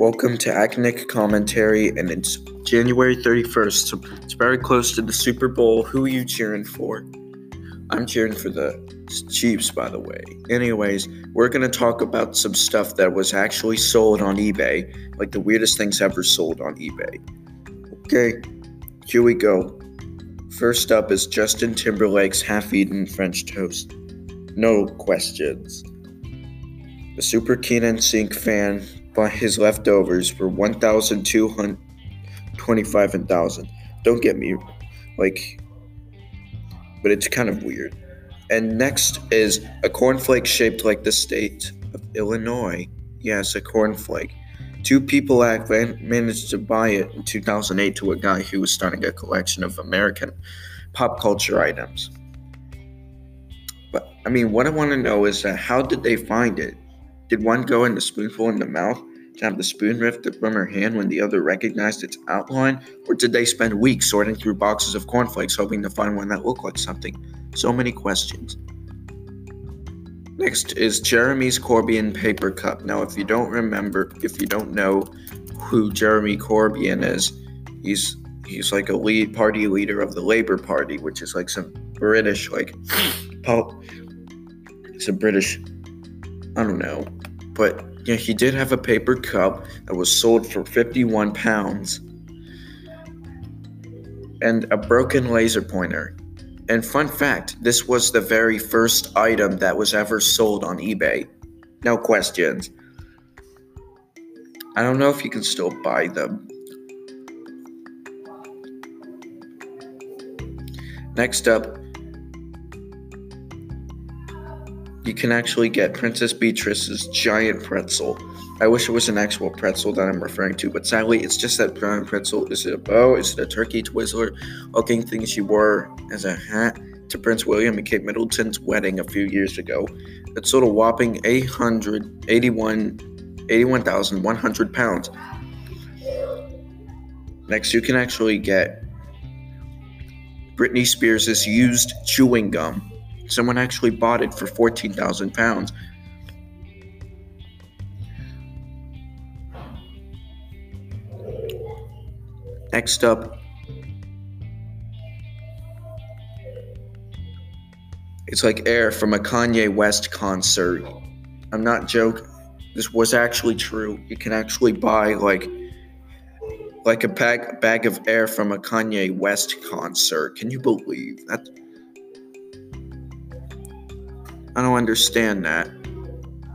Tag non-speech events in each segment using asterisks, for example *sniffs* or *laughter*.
Welcome to Acnic Commentary, and it's January 31st, so it's very close to the Super Bowl. Who are you cheering for? I'm cheering for the Chiefs, by the way. Anyways, we're going to talk about some stuff that was actually sold on eBay, like the weirdest things ever sold on eBay. Okay, here we go. First up is Justin Timberlake's half eaten French toast. No questions. The Super Keen NSYNC fan his leftovers for 1225 and 1000 Don't get me like but it's kind of weird. And next is a cornflake shaped like the state of Illinois. Yes, a cornflake. Two people managed to buy it in 2008 to a guy who was starting a collection of American pop culture items. But I mean, what I want to know is that how did they find it? Did one go in the spoonful in the mouth have the spoon rifted from her hand when the other recognized its outline? Or did they spend weeks sorting through boxes of cornflakes hoping to find one that looked like something? So many questions. Next is Jeremy's Corbyn paper cup. Now, if you don't remember, if you don't know who Jeremy Corbyn is, he's he's like a lead party leader of the Labour Party, which is like some British like *sniffs* pol- a British I don't know, but yeah, he did have a paper cup that was sold for 51 pounds and a broken laser pointer. And fun fact, this was the very first item that was ever sold on eBay. No questions. I don't know if you can still buy them. Next up, you can actually get Princess Beatrice's giant pretzel. I wish it was an actual pretzel that I'm referring to, but sadly, it's just that giant pretzel. Is it a bow? Is it a turkey Twizzler? Looking thing she wore as a hat to Prince William and Kate Middleton's wedding a few years ago. It sold a whopping 881, 81,100 pounds. Next, you can actually get Britney Spears' used chewing gum. Someone actually bought it for 14,000 pounds. Next up, it's like air from a Kanye West concert. I'm not joking. This was actually true. You can actually buy like like a bag bag of air from a Kanye West concert. Can you believe that? I don't understand that.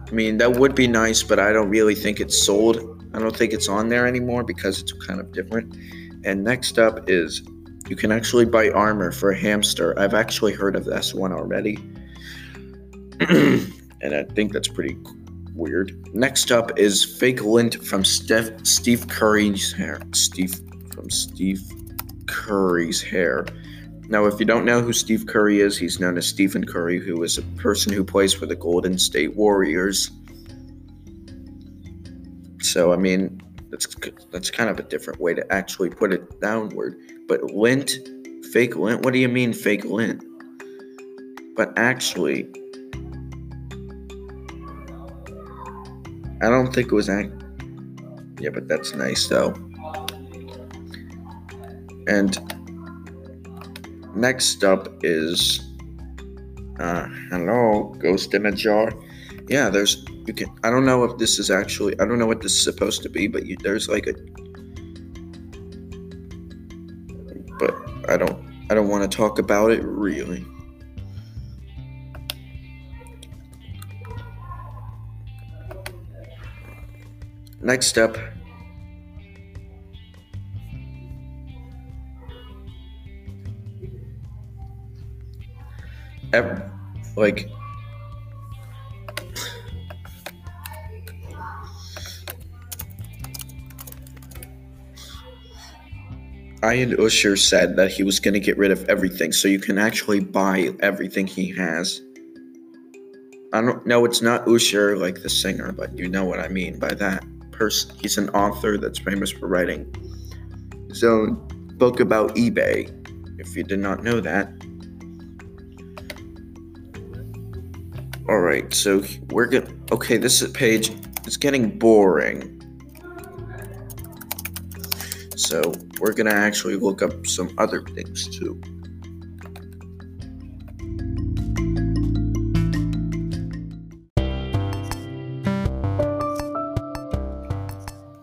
I mean, that would be nice, but I don't really think it's sold. I don't think it's on there anymore because it's kind of different. And next up is you can actually buy armor for a hamster. I've actually heard of this one already. *clears throat* and I think that's pretty weird. Next up is fake lint from Steph, Steve Curry's hair. Steve from Steve Curry's hair. Now, if you don't know who Steve Curry is, he's known as Stephen Curry, who is a person who plays for the Golden State Warriors. So, I mean, that's that's kind of a different way to actually put it downward. But lint, fake lint. What do you mean fake lint? But actually, I don't think it was. Act- yeah, but that's nice though. And next up is uh, hello, ghost in a jar. Yeah, there's you can. I don't know if this is actually. I don't know what this is supposed to be, but you, there's like a. But I don't. I don't want to talk about it really. Next up, ever, like Ian Usher said that he was going to get rid of everything, so you can actually buy everything he has. I don't know, it's not Usher like the singer, but you know what I mean by that person. He's an author that's famous for writing his own book about eBay. If you did not know that. All right, so we're gonna. Okay, this page is getting boring. So we're gonna actually look up some other things too.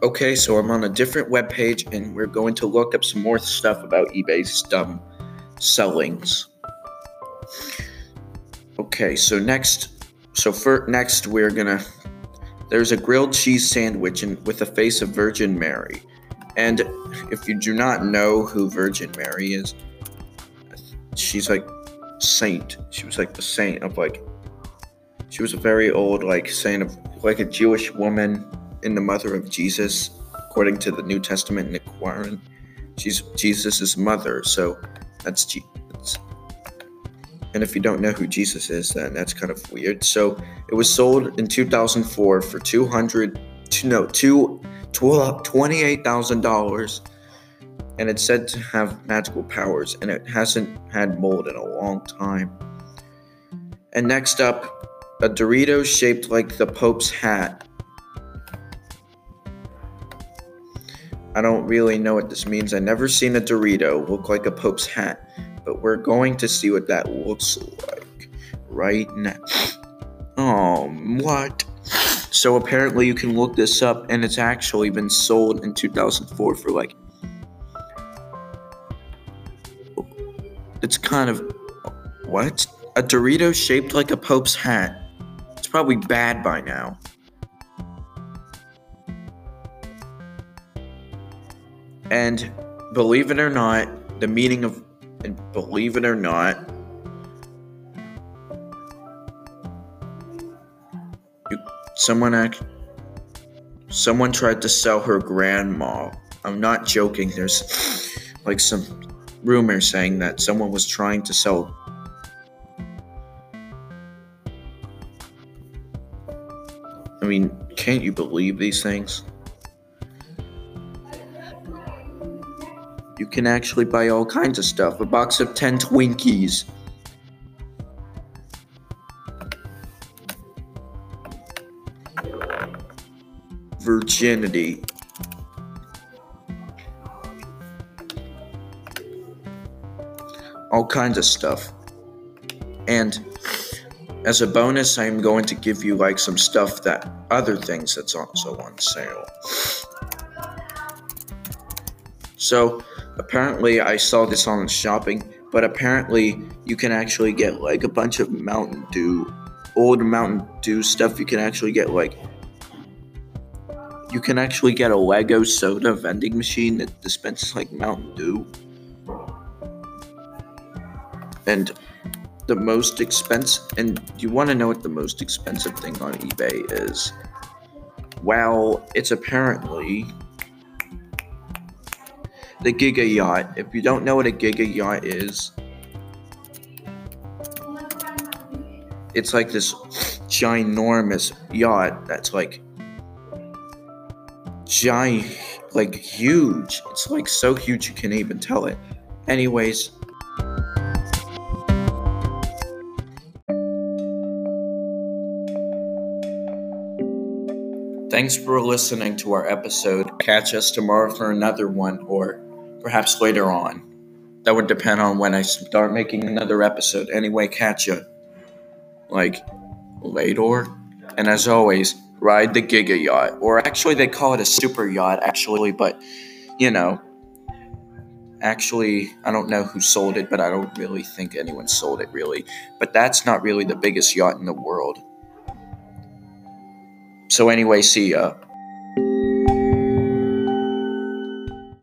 Okay, so I'm on a different web page and we're going to look up some more stuff about eBay's dumb sellings. Okay, so next so for next we're gonna there's a grilled cheese sandwich in, with the face of Virgin Mary. And if you do not know who Virgin Mary is, she's like saint. She was like the saint of like she was a very old like saint of like a Jewish woman in the mother of Jesus, according to the New Testament and the Quran. She's Jesus' mother, so that's, G- and if you don't know who Jesus is, then that's kind of weird. So it was sold in 2004 for 200 no, two $28,000 and it's said to have magical powers and it hasn't had mold in a long time. And next up, a Dorito shaped like the Pope's hat. I don't really know what this means. I never seen a Dorito look like a Pope's hat, but we're going to see what that looks like right now. Oh, what? So apparently you can look this up and it's actually been sold in 2004 for like It's kind of what? A Dorito shaped like a Pope's hat. It's probably bad by now. And believe it or not, the meaning of and believe it or not, Someone act, someone tried to sell her grandma. I'm not joking. There's like some rumor saying that someone was trying to sell I mean, can't you believe these things? Can actually buy all kinds of stuff. A box of 10 Twinkies. virginity. All kinds of stuff. And as a bonus, I'm going to give you like some stuff that other things that's also on sale. So apparently, I saw this on shopping, but apparently, you can actually get like a bunch of Mountain Dew, old Mountain Dew stuff. You can actually get like you can actually get a Lego soda vending machine that dispenses like Mountain Dew. And the most expensive, and you want to know what the most expensive thing on eBay is? Well, it's apparently the Giga Yacht. If you don't know what a Giga Yacht is, it's like this ginormous yacht that's like giant, like huge. It's like so huge you can't even tell it. Anyways, Thanks for listening to our episode. Catch us tomorrow for another one, or perhaps later on. That would depend on when I start making another episode. Anyway, catch ya. Like, later. And as always, ride the Giga Yacht, or actually they call it a super yacht, actually, but you know, actually, I don't know who sold it, but I don't really think anyone sold it really. But that's not really the biggest yacht in the world. So, anyway, see ya.